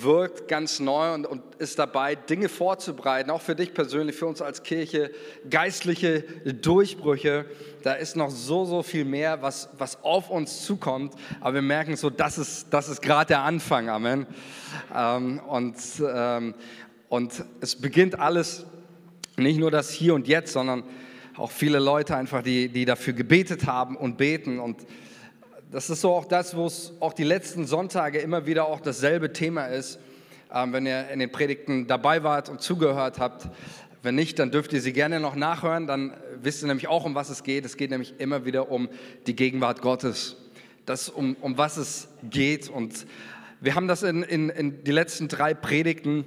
wirkt ganz neu und, und, ist dabei, Dinge vorzubereiten, auch für dich persönlich, für uns als Kirche, geistliche Durchbrüche. Da ist noch so, so viel mehr, was, was auf uns zukommt. Aber wir merken so, das ist, das ist gerade der Anfang. Amen. Ähm, und, ähm, und es beginnt alles nicht nur das Hier und Jetzt, sondern auch viele Leute einfach, die, die dafür gebetet haben und beten und das ist so auch das, wo es auch die letzten Sonntage immer wieder auch dasselbe Thema ist. Ähm, wenn ihr in den Predigten dabei wart und zugehört habt, wenn nicht, dann dürft ihr sie gerne noch nachhören. Dann wisst ihr nämlich auch, um was es geht. Es geht nämlich immer wieder um die Gegenwart Gottes. Das, um, um was es geht. Und wir haben das in, in, in die letzten drei Predigten.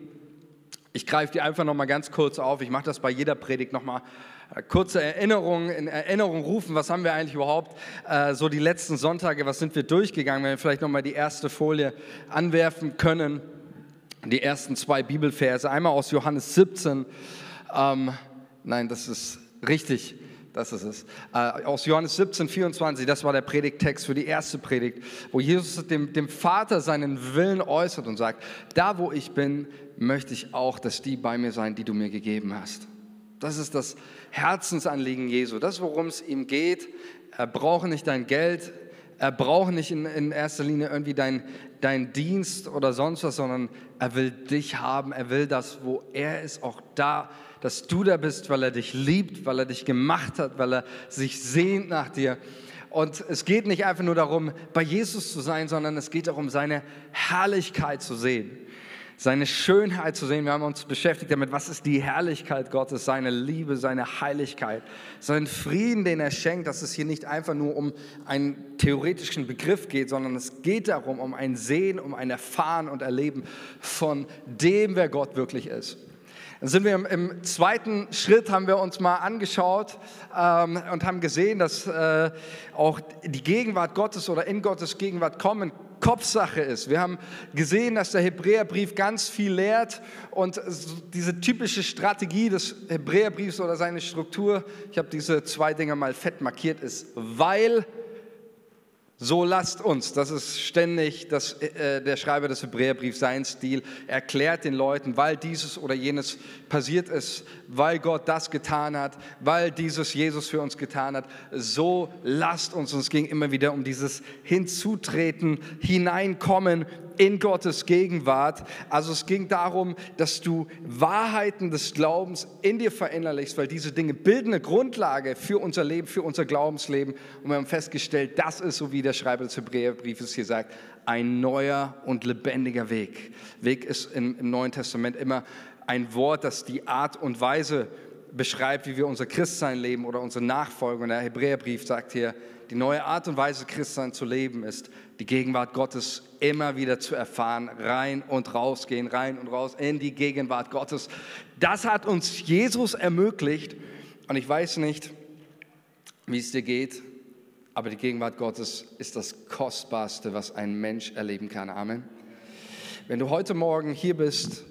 Ich greife die einfach noch mal ganz kurz auf. Ich mache das bei jeder Predigt noch mal äh, kurze Erinnerungen, in Erinnerung rufen, was haben wir eigentlich überhaupt äh, so die letzten Sonntage, was sind wir durchgegangen, wenn wir vielleicht nochmal die erste Folie anwerfen können, die ersten zwei Bibelverse, einmal aus Johannes 17, ähm, nein, das ist richtig, das ist es. Äh, aus Johannes 17, 24, das war der Predigttext für die erste Predigt, wo Jesus dem, dem Vater seinen Willen äußert und sagt, da wo ich bin, möchte ich auch, dass die bei mir sein, die du mir gegeben hast. Das ist das Herzensanliegen Jesu, das, worum es ihm geht. Er braucht nicht dein Geld, er braucht nicht in, in erster Linie irgendwie dein, dein Dienst oder sonst was, sondern er will dich haben. Er will das, wo er ist, auch da, dass du da bist, weil er dich liebt, weil er dich gemacht hat, weil er sich sehnt nach dir. Und es geht nicht einfach nur darum, bei Jesus zu sein, sondern es geht darum, seine Herrlichkeit zu sehen seine Schönheit zu sehen. Wir haben uns beschäftigt damit, was ist die Herrlichkeit Gottes, seine Liebe, seine Heiligkeit, seinen Frieden, den er schenkt, dass es hier nicht einfach nur um einen theoretischen Begriff geht, sondern es geht darum, um ein Sehen, um ein Erfahren und Erleben von dem, wer Gott wirklich ist. Dann sind wir im, zweiten Schritt, haben wir uns mal angeschaut ähm, und haben gesehen, dass äh, auch die Gegenwart Gottes oder in Gottes Gegenwart kommen Kopfsache ist. Wir haben gesehen, dass der Hebräerbrief ganz viel lehrt und diese typische Strategie des Hebräerbriefs oder seine Struktur, ich habe diese zwei Dinge mal fett markiert, ist, weil so lasst uns, das ist ständig das, äh, der Schreiber des Hebräerbriefs, sein Stil, erklärt den Leuten, weil dieses oder jenes passiert ist, weil Gott das getan hat, weil dieses Jesus für uns getan hat. So lasst uns, und es ging immer wieder um dieses Hinzutreten, Hineinkommen in Gottes Gegenwart. Also es ging darum, dass du Wahrheiten des Glaubens in dir verinnerlichst, weil diese Dinge bilden eine Grundlage für unser Leben, für unser Glaubensleben. Und wir haben festgestellt, das ist, so wie der Schreiber des Hebräerbriefes hier sagt, ein neuer und lebendiger Weg. Weg ist im, im Neuen Testament immer ein Wort, das die Art und Weise beschreibt, wie wir unser Christsein leben oder unsere Nachfolge. Und der Hebräerbrief sagt hier, die neue Art und Weise, Christsein zu leben, ist, die Gegenwart Gottes immer wieder zu erfahren, rein und rausgehen, rein und raus in die Gegenwart Gottes. Das hat uns Jesus ermöglicht. Und ich weiß nicht, wie es dir geht, aber die Gegenwart Gottes ist das Kostbarste, was ein Mensch erleben kann. Amen. Wenn du heute Morgen hier bist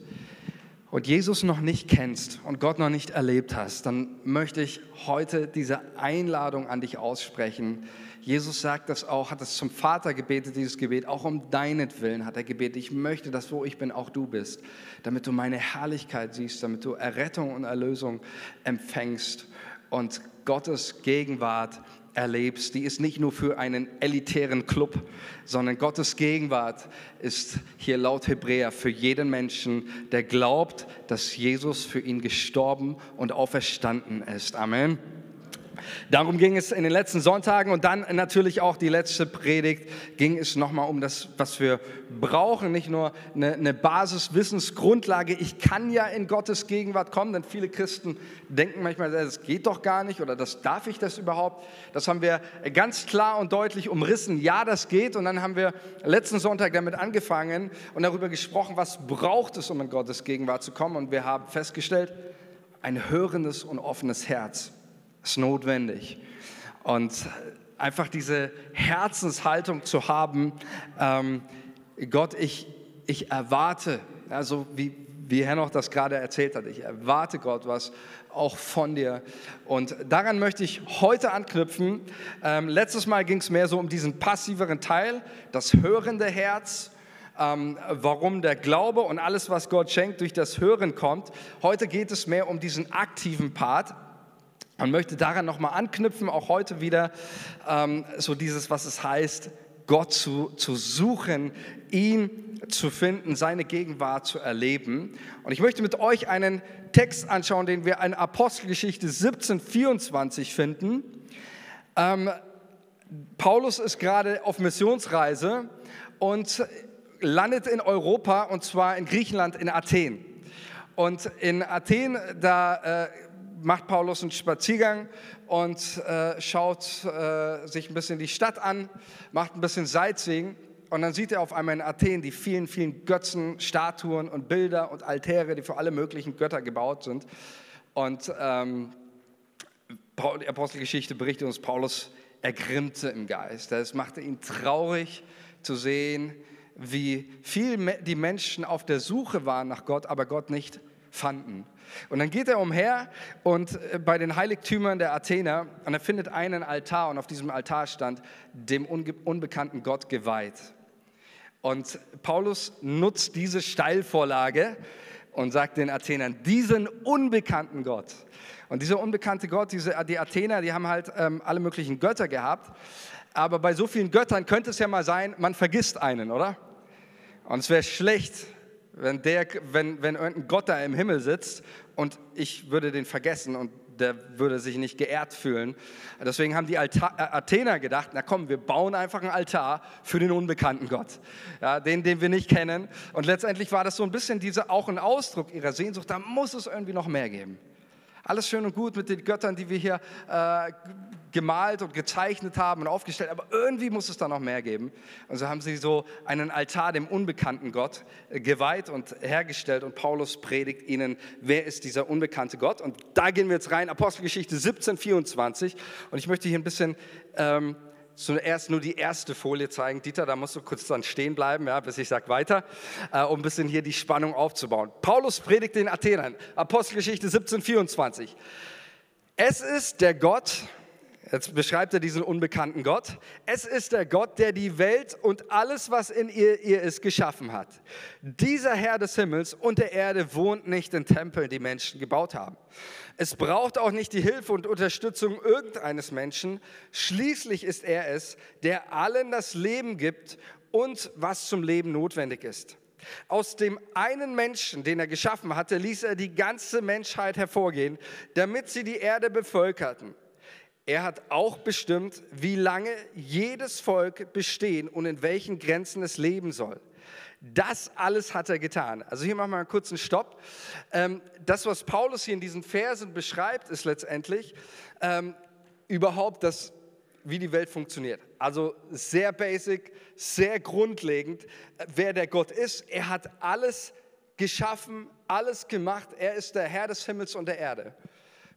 und Jesus noch nicht kennst und Gott noch nicht erlebt hast, dann möchte ich heute diese Einladung an dich aussprechen. Jesus sagt das auch, hat es zum Vater gebetet, dieses Gebet, auch um deinetwillen hat er gebetet. Ich möchte, dass wo ich bin, auch du bist, damit du meine Herrlichkeit siehst, damit du Errettung und Erlösung empfängst und Gottes Gegenwart erlebst, die ist nicht nur für einen elitären Club, sondern Gottes Gegenwart ist hier laut Hebräer für jeden Menschen, der glaubt, dass Jesus für ihn gestorben und auferstanden ist. Amen. Darum ging es in den letzten Sonntagen und dann natürlich auch die letzte Predigt ging es nochmal um das, was wir brauchen, nicht nur eine, eine Basiswissensgrundlage. Ich kann ja in Gottes Gegenwart kommen, denn viele Christen denken manchmal, das geht doch gar nicht oder das darf ich das überhaupt. Das haben wir ganz klar und deutlich umrissen. Ja, das geht und dann haben wir letzten Sonntag damit angefangen und darüber gesprochen, was braucht es, um in Gottes Gegenwart zu kommen und wir haben festgestellt, ein hörendes und offenes Herz ist notwendig. Und einfach diese Herzenshaltung zu haben, ähm, Gott, ich, ich erwarte, also wie, wie Henoch das gerade erzählt hat, ich erwarte Gott was auch von dir. Und daran möchte ich heute anknüpfen. Ähm, letztes Mal ging es mehr so um diesen passiveren Teil, das hörende Herz. ähm, warum der Glaube und alles, was Gott schenkt, durch das Hören kommt. Heute geht es mehr um diesen aktiven Part und möchte daran nochmal anknüpfen, auch heute wieder ähm, so dieses, was es heißt, Gott zu, zu suchen, ihn zu finden, seine Gegenwart zu erleben. Und ich möchte mit euch einen Text anschauen, den wir in Apostelgeschichte 1724 finden. Ähm, Paulus ist gerade auf Missionsreise und landet in Europa und zwar in Griechenland, in Athen. Und in Athen, da äh, macht Paulus einen Spaziergang und äh, schaut äh, sich ein bisschen die Stadt an, macht ein bisschen Sightseeing und dann sieht er auf einmal in Athen die vielen, vielen Götzen, Statuen und Bilder und Altäre, die für alle möglichen Götter gebaut sind. Und ähm, die Apostelgeschichte berichtet uns, Paulus ergrimmte im Geist. Es machte ihn traurig zu sehen, wie viel die Menschen auf der Suche waren nach Gott, aber Gott nicht fanden. Und dann geht er umher und äh, bei den Heiligtümern der Athener und er findet einen Altar und auf diesem Altar stand dem unbekannten Gott geweiht. Und Paulus nutzt diese Steilvorlage und sagt den Athenern, diesen unbekannten Gott. Und dieser unbekannte Gott, diese, die Athener, die haben halt ähm, alle möglichen Götter gehabt. Aber bei so vielen Göttern könnte es ja mal sein, man vergisst einen, oder? Und es wäre schlecht, wenn, der, wenn, wenn irgendein Gott da im Himmel sitzt und ich würde den vergessen und der würde sich nicht geehrt fühlen. Deswegen haben die Altar, äh, Athener gedacht, na komm, wir bauen einfach einen Altar für den unbekannten Gott, ja, den, den wir nicht kennen. Und letztendlich war das so ein bisschen diese, auch ein Ausdruck ihrer Sehnsucht, da muss es irgendwie noch mehr geben. Alles schön und gut mit den Göttern, die wir hier äh, gemalt und gezeichnet haben und aufgestellt, aber irgendwie muss es da noch mehr geben. Und so haben sie so einen Altar dem unbekannten Gott äh, geweiht und hergestellt und Paulus predigt ihnen, wer ist dieser unbekannte Gott. Und da gehen wir jetzt rein, Apostelgeschichte 17, 24. Und ich möchte hier ein bisschen... Ähm, zuerst nur die erste Folie zeigen. Dieter, da musst du kurz dann stehen bleiben, ja, bis ich sage weiter, äh, um ein bisschen hier die Spannung aufzubauen. Paulus predigt den Athenern, Apostelgeschichte 17, 24. Es ist der Gott, Jetzt beschreibt er diesen unbekannten Gott. Es ist der Gott, der die Welt und alles, was in ihr, ihr ist, geschaffen hat. Dieser Herr des Himmels und der Erde wohnt nicht in Tempeln, die Menschen gebaut haben. Es braucht auch nicht die Hilfe und Unterstützung irgendeines Menschen. Schließlich ist er es, der allen das Leben gibt und was zum Leben notwendig ist. Aus dem einen Menschen, den er geschaffen hatte, ließ er die ganze Menschheit hervorgehen, damit sie die Erde bevölkerten. Er hat auch bestimmt, wie lange jedes Volk bestehen und in welchen Grenzen es leben soll. Das alles hat er getan. Also hier machen wir einen Stopp. Ähm, das, was Paulus hier in diesen Versen beschreibt, ist letztendlich ähm, überhaupt das, wie die Welt funktioniert. Also sehr basic, sehr grundlegend, wer der Gott ist. Er hat alles geschaffen, alles gemacht. Er ist der Herr des Himmels und der Erde.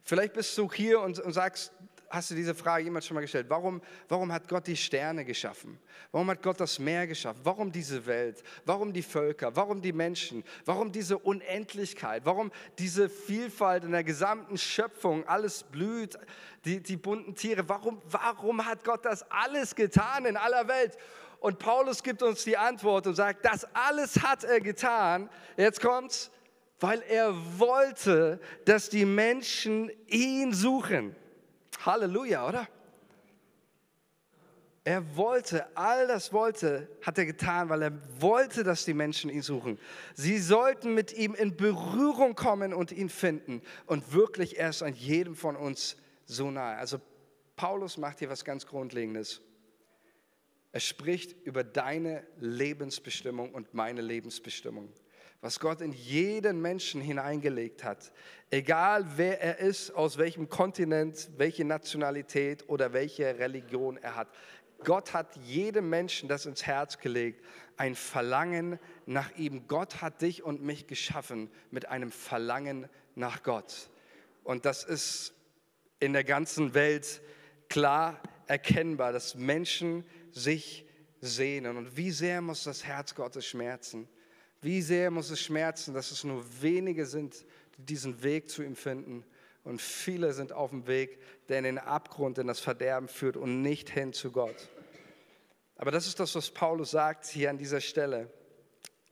Vielleicht bist du hier und, und sagst, hast du diese Frage jemand schon mal gestellt? Warum, warum hat Gott die Sterne geschaffen? Warum hat Gott das Meer geschaffen? Warum diese Welt? Warum die Völker? Warum die Menschen? Warum diese Unendlichkeit? Warum diese Vielfalt in der gesamten Schöpfung? Alles blüht, die, die bunten Tiere. Warum, warum hat Gott das alles getan in aller Welt? Und Paulus gibt uns die Antwort und sagt, das alles hat er getan. Jetzt kommt's, weil er wollte, dass die Menschen ihn suchen. Halleluja, oder? Er wollte, all das wollte, hat er getan, weil er wollte, dass die Menschen ihn suchen. Sie sollten mit ihm in Berührung kommen und ihn finden. Und wirklich, er ist an jedem von uns so nahe. Also Paulus macht hier was ganz Grundlegendes. Er spricht über deine Lebensbestimmung und meine Lebensbestimmung was Gott in jeden Menschen hineingelegt hat. Egal wer er ist, aus welchem Kontinent, welche Nationalität oder welche Religion er hat. Gott hat jedem Menschen das ins Herz gelegt, ein Verlangen nach ihm. Gott hat dich und mich geschaffen mit einem Verlangen nach Gott. Und das ist in der ganzen Welt klar erkennbar, dass Menschen sich sehnen. Und wie sehr muss das Herz Gottes schmerzen? Wie sehr muss es schmerzen, dass es nur wenige sind, die diesen Weg zu ihm finden. Und viele sind auf dem Weg, der in den Abgrund, in das Verderben führt und nicht hin zu Gott. Aber das ist das, was Paulus sagt hier an dieser Stelle.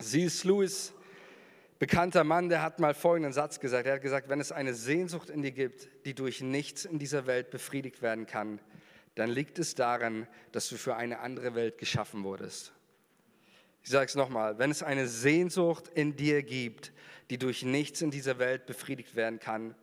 C.S. Lewis, bekannter Mann, der hat mal folgenden Satz gesagt. Er hat gesagt, wenn es eine Sehnsucht in dir gibt, die durch nichts in dieser Welt befriedigt werden kann, dann liegt es daran, dass du für eine andere Welt geschaffen wurdest. Ich sage es nochmal, wenn es eine Sehnsucht in dir gibt, die durch nichts in dieser Welt befriedigt werden kann,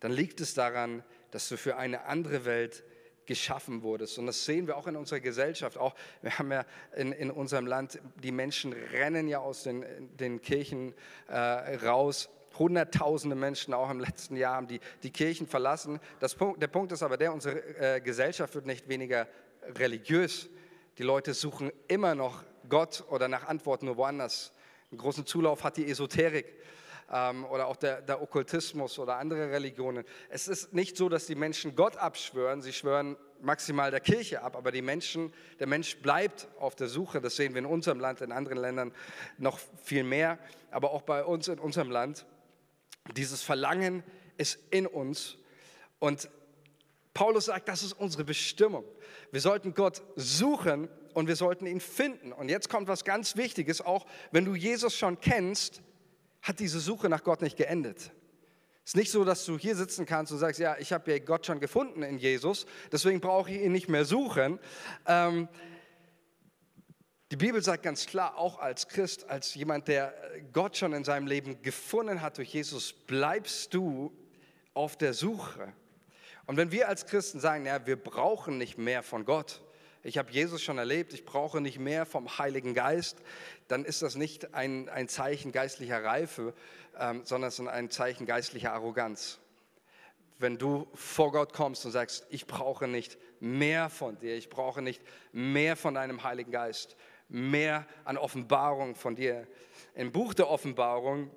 dann liegt es daran, dass du für eine andere Welt geschaffen wurdest. Und das sehen wir auch in unserer Gesellschaft. Auch wir haben ja in, in unserem Land, die Menschen rennen ja aus den, den Kirchen äh, raus. Hunderttausende Menschen auch im letzten Jahr haben die, die Kirchen verlassen. Das Punkt, der Punkt ist aber der, unsere äh, Gesellschaft wird nicht weniger religiös. Die Leute suchen immer noch Gott oder nach Antworten nur woanders. Einen großen Zulauf hat die Esoterik ähm, oder auch der, der Okkultismus oder andere Religionen. Es ist nicht so, dass die Menschen Gott abschwören, sie schwören maximal der Kirche ab, aber die Menschen, der Mensch bleibt auf der Suche. Das sehen wir in unserem Land, in anderen Ländern noch viel mehr, aber auch bei uns in unserem Land. Dieses Verlangen ist in uns und Paulus sagt, das ist unsere Bestimmung. Wir sollten Gott suchen und wir sollten ihn finden. Und jetzt kommt was ganz Wichtiges, auch wenn du Jesus schon kennst, hat diese Suche nach Gott nicht geendet. Es ist nicht so, dass du hier sitzen kannst und sagst, ja, ich habe ja Gott schon gefunden in Jesus, deswegen brauche ich ihn nicht mehr suchen. Ähm, die Bibel sagt ganz klar, auch als Christ, als jemand, der Gott schon in seinem Leben gefunden hat durch Jesus, bleibst du auf der Suche. Und wenn wir als Christen sagen, ja, wir brauchen nicht mehr von Gott, ich habe Jesus schon erlebt, ich brauche nicht mehr vom Heiligen Geist, dann ist das nicht ein, ein Zeichen geistlicher Reife, ähm, sondern es ist ein Zeichen geistlicher Arroganz. Wenn du vor Gott kommst und sagst, ich brauche nicht mehr von dir, ich brauche nicht mehr von deinem Heiligen Geist, mehr an Offenbarung von dir. Im Buch der Offenbarung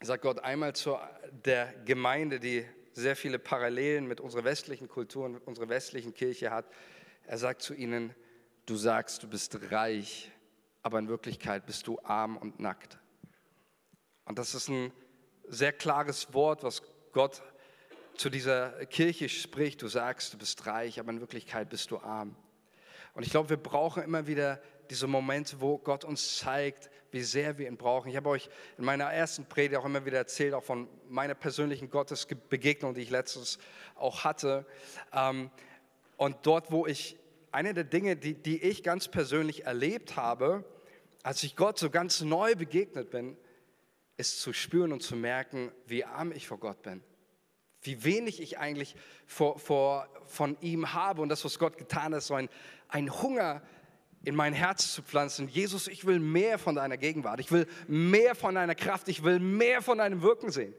sagt Gott einmal zu der Gemeinde, die sehr viele Parallelen mit unserer westlichen Kultur und unserer westlichen Kirche hat, er sagt zu ihnen, du sagst, du bist reich, aber in Wirklichkeit bist du arm und nackt. Und das ist ein sehr klares Wort, was Gott zu dieser Kirche spricht. Du sagst, du bist reich, aber in Wirklichkeit bist du arm. Und ich glaube, wir brauchen immer wieder diese Momente, wo Gott uns zeigt, wie sehr wir ihn brauchen. Ich habe euch in meiner ersten Predigt auch immer wieder erzählt, auch von meiner persönlichen Gottesbegegnung, die ich letztens auch hatte. Ähm, und dort, wo ich eine der Dinge, die, die ich ganz persönlich erlebt habe, als ich Gott so ganz neu begegnet bin, ist zu spüren und zu merken, wie arm ich vor Gott bin. Wie wenig ich eigentlich vor, vor, von ihm habe und das, was Gott getan hat, so ein, ein Hunger in mein Herz zu pflanzen. Jesus, ich will mehr von deiner Gegenwart, ich will mehr von deiner Kraft, ich will mehr von deinem Wirken sehen.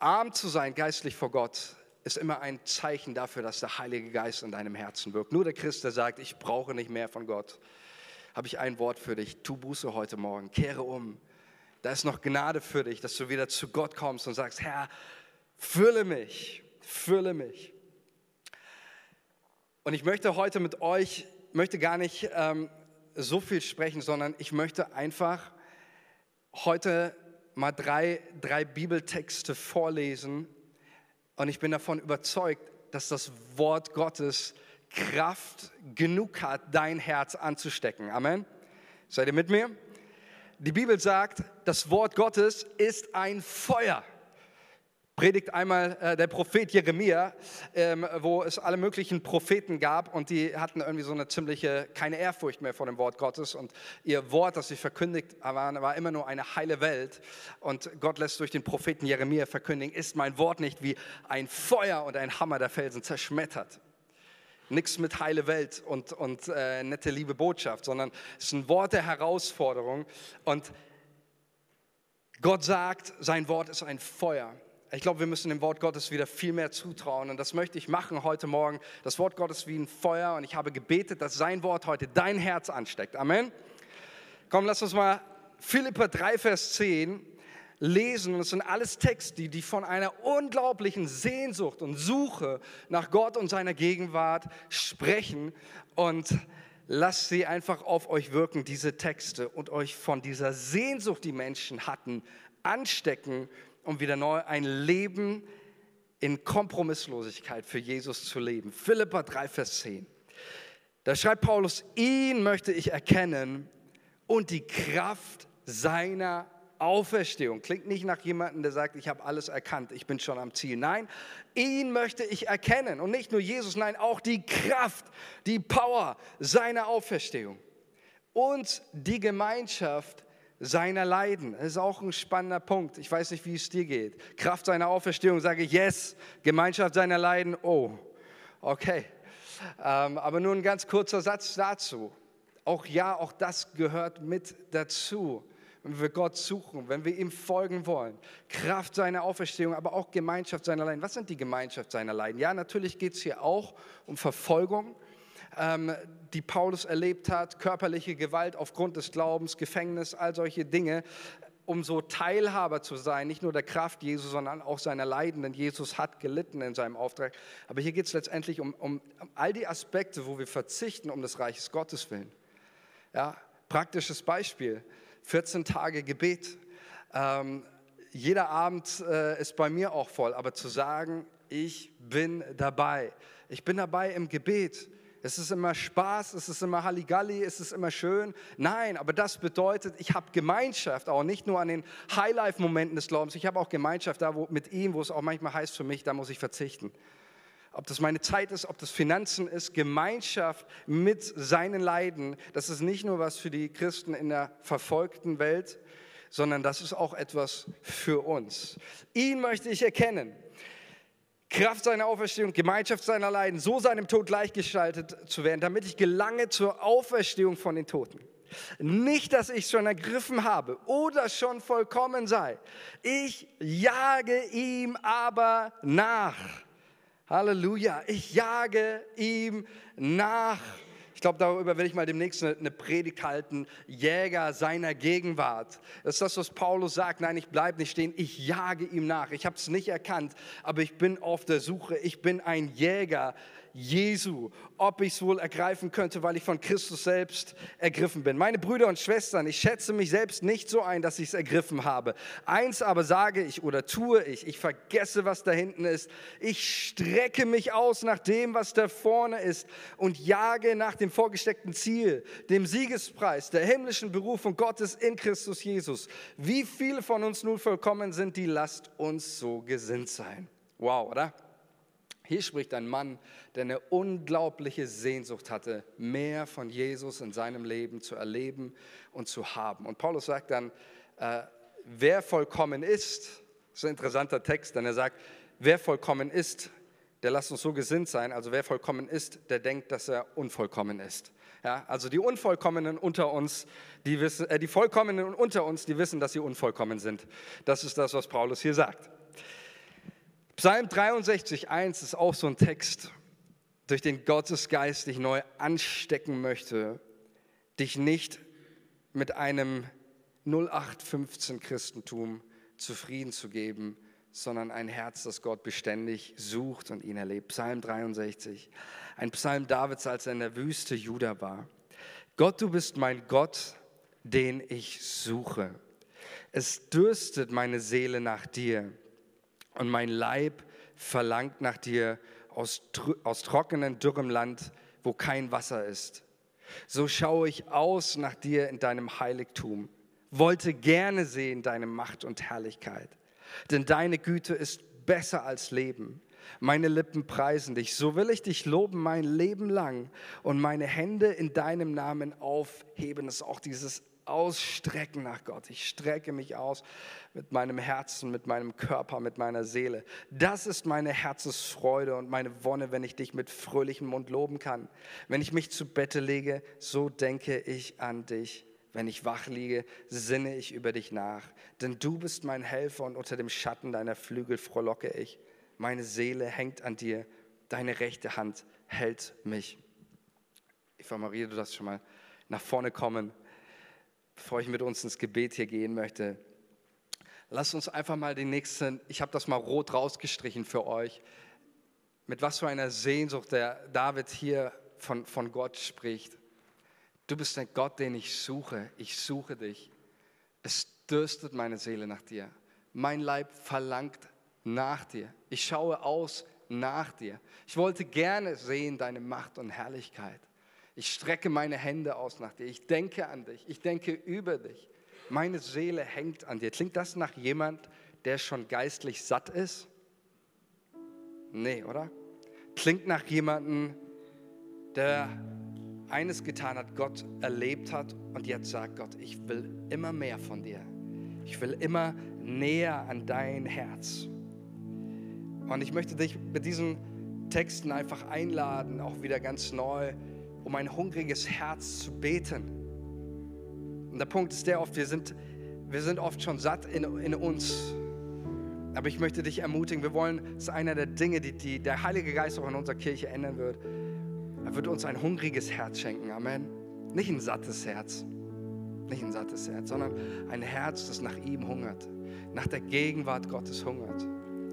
Arm zu sein geistlich vor Gott ist immer ein Zeichen dafür, dass der Heilige Geist in deinem Herzen wirkt. Nur der Christ, der sagt, ich brauche nicht mehr von Gott, habe ich ein Wort für dich. Tu Buße heute Morgen, kehre um. Da ist noch Gnade für dich, dass du wieder zu Gott kommst und sagst, Herr, fülle mich, fülle mich. Und ich möchte heute mit euch, möchte gar nicht ähm, so viel sprechen, sondern ich möchte einfach heute mal drei, drei Bibeltexte vorlesen, und ich bin davon überzeugt, dass das Wort Gottes Kraft genug hat, dein Herz anzustecken. Amen. Seid ihr mit mir? Die Bibel sagt, das Wort Gottes ist ein Feuer predigt einmal äh, der Prophet Jeremia, ähm, wo es alle möglichen Propheten gab und die hatten irgendwie so eine ziemliche, keine Ehrfurcht mehr vor dem Wort Gottes und ihr Wort, das sie verkündigt waren, war immer nur eine heile Welt und Gott lässt durch den Propheten Jeremia verkündigen, ist mein Wort nicht wie ein Feuer und ein Hammer der Felsen zerschmettert. Nichts mit heile Welt und, und äh, nette liebe Botschaft, sondern es ist ein Wort der Herausforderung und Gott sagt, sein Wort ist ein Feuer. Ich glaube, wir müssen dem Wort Gottes wieder viel mehr zutrauen und das möchte ich machen heute Morgen. Das Wort Gottes wie ein Feuer und ich habe gebetet, dass sein Wort heute dein Herz ansteckt. Amen. Komm, lass uns mal Philippa 3, Vers 10 lesen. Und es sind alles Texte, die von einer unglaublichen Sehnsucht und Suche nach Gott und seiner Gegenwart sprechen. Und lasst sie einfach auf euch wirken, diese Texte, und euch von dieser Sehnsucht, die Menschen hatten, anstecken um wieder neu ein Leben in Kompromisslosigkeit für Jesus zu leben. Philippa 3, Vers 10. Da schreibt Paulus, ihn möchte ich erkennen und die Kraft seiner Auferstehung. Klingt nicht nach jemandem, der sagt, ich habe alles erkannt, ich bin schon am Ziel. Nein, ihn möchte ich erkennen und nicht nur Jesus, nein, auch die Kraft, die Power seiner Auferstehung und die Gemeinschaft seiner Leiden. Das ist auch ein spannender Punkt. Ich weiß nicht, wie es dir geht. Kraft seiner Auferstehung sage ich yes, Gemeinschaft seiner Leiden, oh, okay. Ähm, aber nur ein ganz kurzer Satz dazu. Auch ja, auch das gehört mit dazu wenn wir Gott suchen, wenn wir ihm folgen wollen. Kraft seiner Auferstehung, aber auch Gemeinschaft seiner Leiden. Was sind die Gemeinschaft seiner Leiden? Ja, natürlich geht es hier auch um Verfolgung, ähm, die Paulus erlebt hat, körperliche Gewalt aufgrund des Glaubens, Gefängnis, all solche Dinge um so Teilhaber zu sein, nicht nur der Kraft Jesu, sondern auch seiner Leiden, denn Jesus hat gelitten in seinem Auftrag. Aber hier geht es letztendlich um, um, um, all die Aspekte, wo wir verzichten um des Reiches Gottes willen. Ja, praktisches Beispiel. 14 Tage Gebet. Ähm, jeder Abend äh, ist bei mir auch voll, aber zu sagen, ich bin dabei. Ich bin dabei im Gebet. Es ist immer Spaß, es ist immer Halligalli, es ist immer schön. Nein, aber das bedeutet, ich habe Gemeinschaft, auch nicht nur an den Highlife-Momenten des Glaubens. Ich habe auch Gemeinschaft da wo, mit ihm, wo es auch manchmal heißt für mich, da muss ich verzichten ob das meine Zeit ist, ob das Finanzen ist, Gemeinschaft mit seinen Leiden, das ist nicht nur was für die Christen in der verfolgten Welt, sondern das ist auch etwas für uns. Ihn möchte ich erkennen. Kraft seiner Auferstehung, Gemeinschaft seiner Leiden, so seinem Tod gleichgestaltet zu werden, damit ich gelange zur Auferstehung von den Toten. Nicht, dass ich schon ergriffen habe oder schon vollkommen sei. Ich jage ihm aber nach Halleluja. Ich jage ihm nach. Ich glaube, darüber werde ich mal demnächst eine, Predigt halten. Jäger seiner Gegenwart. Das ist das, was Paulus sagt. Nein, ich bleibe nicht stehen. Ich jage ihm nach. Ich habe es nicht erkannt, aber ich bin auf der Suche. Ich bin ein Jäger Jesu, ob ich es wohl ergreifen könnte, weil ich von Christus selbst ergriffen bin. Meine Brüder und Schwestern, ich schätze mich selbst nicht so ein, dass ich es ergriffen habe. Eins aber sage ich oder tue ich, ich vergesse, was da hinten ist. Ich strecke mich aus nach dem, was da vorne ist und jage nach dem vorgesteckten Ziel, dem Siegespreis, der himmlischen Berufung Gottes in Christus Jesus. Wie viele von uns nun vollkommen sind, die lasst uns so gesinnt sein. Wow, oder? Hier spricht ein Mann, der eine unglaubliche Sehnsucht hatte, mehr von Jesus in seinem Leben zu erleben und zu haben. Und Paulus sagt dann, äh, wer vollkommen ist, das ist ein interessanter Text, denn er sagt, wer vollkommen ist, der lasst uns so gesinnt sein. Also wer vollkommen ist, der denkt, dass er unvollkommen ist. Ja, also die Unvollkommenen unter uns, die, wissen, äh, die Vollkommenen unter uns, die wissen, dass sie unvollkommen sind. Das ist das, was Paulus hier sagt. Psalm 63, 1 ist auch so ein Text, durch den Gottes Geist dich neu anstecken möchte, dich nicht mit einem 0815 Christentum zufrieden zu geben, sondern ein Herz, das Gott beständig sucht und ihn erlebt. Psalm 63, ein Psalm Davids, als er in der Wüste Juda war. Gott, du bist mein Gott, den ich suche. Es dürstet meine Seele nach dir und mein Leib verlangt nach dir aus, aus trockenem, dürrem Land, wo kein Wasser ist. So schaue ich aus nach dir in deinem Heiligtum, wollte gerne sehen deine Macht und Herrlichkeit. Denn deine Güte ist besser als Leben. Meine Lippen preisen dich. So will ich dich loben mein Leben lang und meine Hände in deinem Namen aufheben. Das ist auch dieses ausstrecken nach Gott. Ich strecke mich aus mit meinem Herzen, mit meinem Körper, mit meiner Seele. Das ist meine Herzensfreude und meine Wonne, wenn ich dich mit fröhlichem Mund loben kann. Wenn ich mich zu Bette lege, so denke ich an dich. Wenn ich wach liege, sinne ich über dich nach. Denn du bist mein Helfer und unter dem Schatten deiner Flügel frohlocke ich. Meine Seele hängt an dir, deine rechte Hand hält mich. Eva Maria, du darfst schon mal nach vorne kommen bevor ich mit uns ins Gebet hier gehen möchte, lasst uns einfach mal den nächsten, ich habe das mal rot rausgestrichen für euch, mit was für einer Sehnsucht der David hier von, von Gott spricht. Du bist der Gott, den ich suche. Ich suche dich. Es dürstet meine Seele nach dir. Mein Leib verlangt nach dir. Ich schaue aus nach dir. Ich wollte gerne sehen deine Macht und Herrlichkeit. Ich strecke meine Hände aus nach dir. Ich denke an dich. Ich denke über dich. Meine Seele hängt an dir. Klingt das nach jemand, der schon geistlich satt ist? Nee, oder? Klingt nach jemandem, der eines getan hat, Gott erlebt hat und jetzt sagt Gott, ich will immer mehr von dir. Ich will immer näher an dein Herz. Und ich möchte dich mit diesen Texten einfach einladen, auch wieder ganz neu, um ein hungriges Herz zu beten. Und der Punkt ist der oft, wir sind, wir sind oft schon satt in, in uns. Aber ich möchte dich ermutigen, wir wollen, das ist einer der Dinge, die, die der Heilige Geist auch in unserer Kirche ändern wird. Er wird uns ein hungriges Herz schenken. Amen. Nicht ein sattes Herz. Nicht ein sattes Herz, sondern ein Herz, das nach ihm hungert. Nach der Gegenwart Gottes hungert.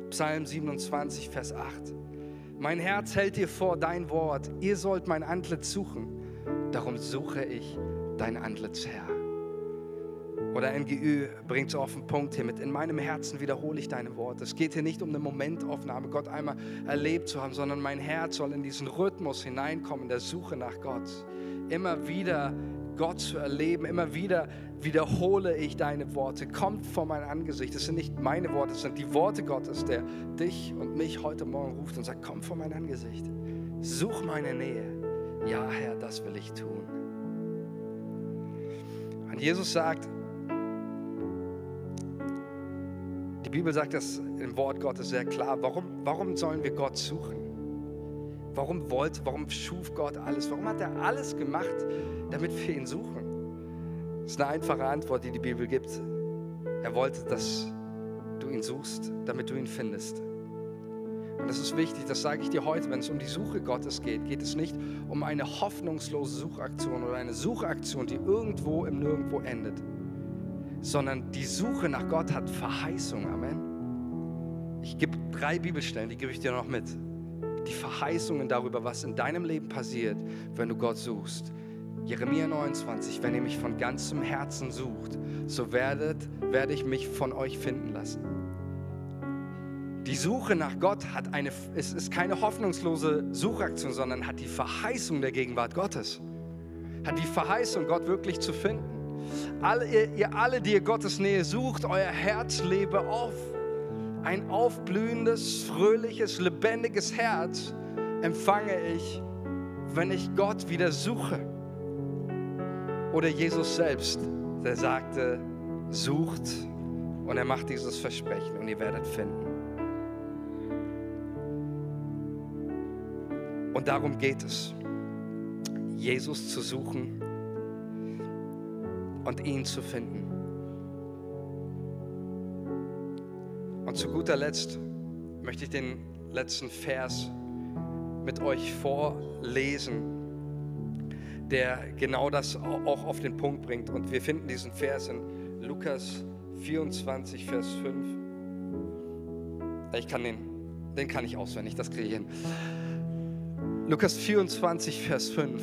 Psalm 27, Vers 8. Mein Herz hält dir vor dein Wort. Ihr sollt mein Antlitz suchen. Darum suche ich dein Antlitz, Herr. Oder NGÜ bringt es auf den Punkt hier mit, in meinem Herzen wiederhole ich deine Worte. Es geht hier nicht um eine Momentaufnahme, Gott einmal erlebt zu haben, sondern mein Herz soll in diesen Rhythmus hineinkommen, der Suche nach Gott. Immer wieder Gott zu erleben, immer wieder wiederhole ich deine Worte. Kommt vor mein Angesicht. Es sind nicht meine Worte, es sind die Worte Gottes, der dich und mich heute Morgen ruft und sagt, komm vor mein Angesicht. Such meine Nähe. Ja, Herr, das will ich tun. Und Jesus sagt, Die Bibel sagt das im Wort Gottes sehr klar. Warum, warum sollen wir Gott suchen? Warum wollte, warum schuf Gott alles? Warum hat er alles gemacht, damit wir ihn suchen? Das ist eine einfache Antwort, die die Bibel gibt. Er wollte, dass du ihn suchst, damit du ihn findest. Und das ist wichtig, das sage ich dir heute, wenn es um die Suche Gottes geht, geht es nicht um eine hoffnungslose Suchaktion oder eine Suchaktion, die irgendwo im Nirgendwo endet sondern die Suche nach Gott hat Verheißung. Amen. Ich gebe drei Bibelstellen, die gebe ich dir noch mit. Die Verheißungen darüber, was in deinem Leben passiert, wenn du Gott suchst. Jeremia 29, wenn ihr mich von ganzem Herzen sucht, so werdet, werde ich mich von euch finden lassen. Die Suche nach Gott hat eine, es ist keine hoffnungslose Suchaktion, sondern hat die Verheißung der Gegenwart Gottes. Hat die Verheißung, Gott wirklich zu finden. Alle, ihr, ihr alle, die ihr Gottes Nähe sucht, euer Herz lebe auf. Ein aufblühendes, fröhliches, lebendiges Herz empfange ich, wenn ich Gott wieder suche. Oder Jesus selbst, der sagte, sucht und er macht dieses Versprechen und ihr werdet finden. Und darum geht es, Jesus zu suchen und ihn zu finden. Und zu guter Letzt möchte ich den letzten Vers mit euch vorlesen, der genau das auch auf den Punkt bringt. Und wir finden diesen Vers in Lukas 24, Vers 5. Ich kann den, den kann ich auswendig, das kriege ich hin. Lukas 24, Vers 5.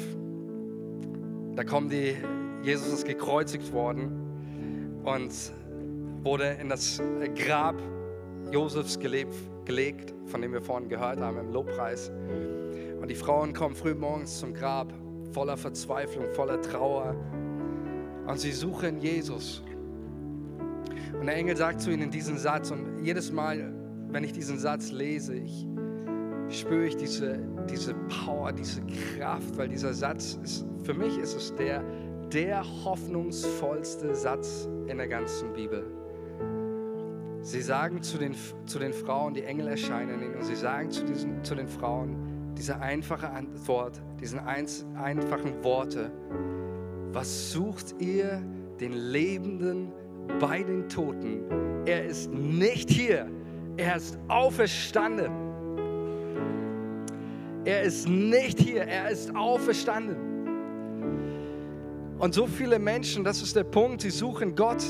Da kommen die Jesus ist gekreuzigt worden und wurde in das Grab Josefs gelegt, von dem wir vorhin gehört haben im Lobpreis. Und die Frauen kommen früh morgens zum Grab voller Verzweiflung, voller Trauer. Und sie suchen Jesus. Und der Engel sagt zu ihnen diesen Satz. Und jedes Mal, wenn ich diesen Satz lese, ich spüre ich diese, diese Power, diese Kraft, weil dieser Satz ist, für mich ist es der, der hoffnungsvollste Satz in der ganzen Bibel. Sie sagen zu den, zu den Frauen, die Engel erscheinen ihnen, und sie sagen zu, diesen, zu den Frauen diese einfache Antwort, diesen einfachen Worte. Was sucht ihr den Lebenden bei den Toten? Er ist nicht hier, er ist auferstanden. Er ist nicht hier, er ist auferstanden. Und so viele Menschen, das ist der Punkt, sie suchen Gott,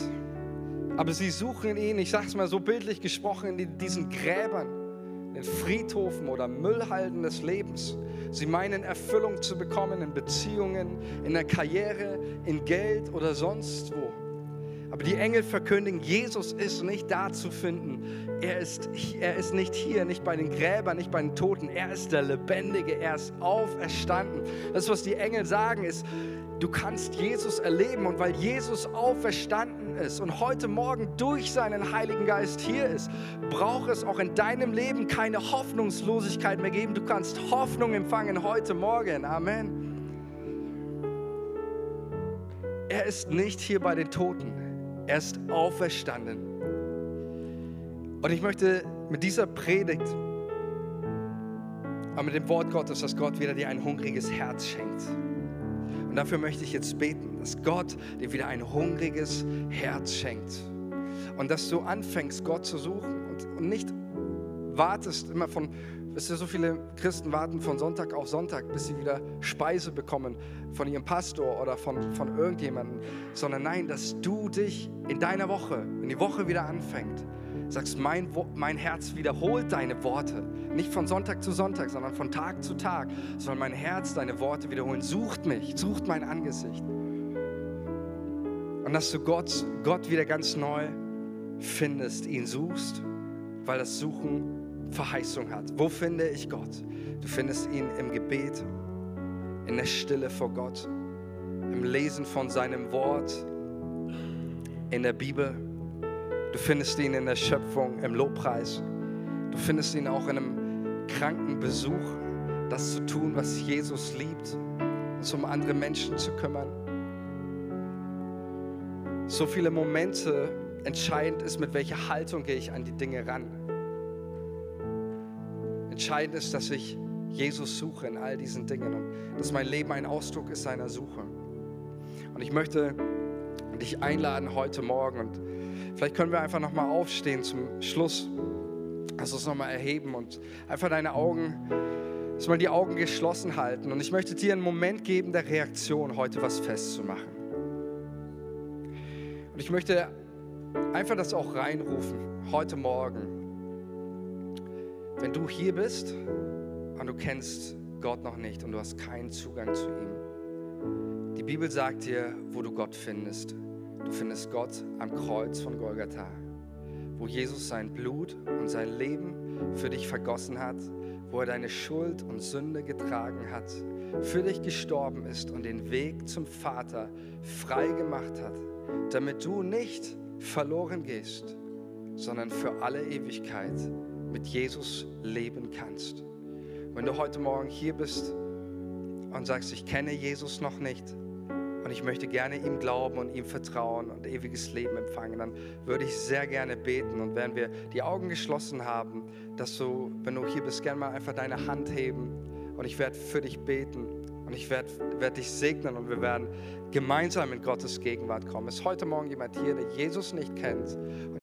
aber sie suchen ihn, ich sage es mal so bildlich gesprochen, in diesen Gräbern, in Friedhofen oder Müllhalden des Lebens. Sie meinen Erfüllung zu bekommen in Beziehungen, in der Karriere, in Geld oder sonst wo. Aber die Engel verkündigen, Jesus ist nicht da zu finden. Er ist, er ist nicht hier, nicht bei den Gräbern, nicht bei den Toten. Er ist der Lebendige, er ist auferstanden. Das, was die Engel sagen, ist, du kannst Jesus erleben. Und weil Jesus auferstanden ist und heute Morgen durch seinen Heiligen Geist hier ist, braucht es auch in deinem Leben keine Hoffnungslosigkeit mehr geben. Du kannst Hoffnung empfangen heute Morgen. Amen. Er ist nicht hier bei den Toten. Er ist auferstanden. Und ich möchte mit dieser Predigt, aber mit dem Wort Gottes, dass Gott wieder dir ein hungriges Herz schenkt. Und dafür möchte ich jetzt beten, dass Gott dir wieder ein hungriges Herz schenkt. Und dass du anfängst, Gott zu suchen und, und nicht wartest immer von, wisst ihr, so viele Christen warten von Sonntag auf Sonntag, bis sie wieder Speise bekommen von ihrem Pastor oder von, von irgendjemandem, sondern nein, dass du dich in deiner Woche, wenn die Woche wieder anfängt, sagst, mein, mein Herz wiederholt deine Worte. Nicht von Sonntag zu Sonntag, sondern von Tag zu Tag, sondern mein Herz deine Worte wiederholen. Sucht mich, sucht mein Angesicht. Und dass du Gott, Gott wieder ganz neu findest, ihn suchst, weil das Suchen Verheißung hat. Wo finde ich Gott? Du findest ihn im Gebet, in der Stille vor Gott, im Lesen von seinem Wort, in der Bibel. Du findest ihn in der Schöpfung, im Lobpreis. Du findest ihn auch in einem kranken Besuch, das zu tun, was Jesus liebt, uns um andere Menschen zu kümmern. So viele Momente entscheidend ist, mit welcher Haltung gehe ich an die Dinge ran. Entscheidend ist, dass ich Jesus suche in all diesen Dingen und dass mein Leben ein Ausdruck ist seiner Suche. Und ich möchte dich einladen heute Morgen und vielleicht können wir einfach nochmal aufstehen zum Schluss, also es nochmal erheben und einfach deine Augen, dass mal die Augen geschlossen halten. Und ich möchte dir einen Moment geben der Reaktion, heute was festzumachen. Und ich möchte einfach das auch reinrufen, heute Morgen. Wenn du hier bist und du kennst Gott noch nicht und du hast keinen Zugang zu ihm. Die Bibel sagt dir, wo du Gott findest. Du findest Gott am Kreuz von Golgatha, wo Jesus sein Blut und sein Leben für dich vergossen hat, wo er deine Schuld und Sünde getragen hat, für dich gestorben ist und den Weg zum Vater frei gemacht hat, damit du nicht verloren gehst, sondern für alle Ewigkeit mit Jesus leben kannst. Wenn du heute Morgen hier bist und sagst, ich kenne Jesus noch nicht und ich möchte gerne ihm glauben und ihm vertrauen und ewiges Leben empfangen, dann würde ich sehr gerne beten und wenn wir die Augen geschlossen haben, dass du, wenn du hier bist, gerne mal einfach deine Hand heben und ich werde für dich beten und ich werde werd dich segnen und wir werden gemeinsam in Gottes Gegenwart kommen. Ist heute Morgen jemand hier, der Jesus nicht kennt?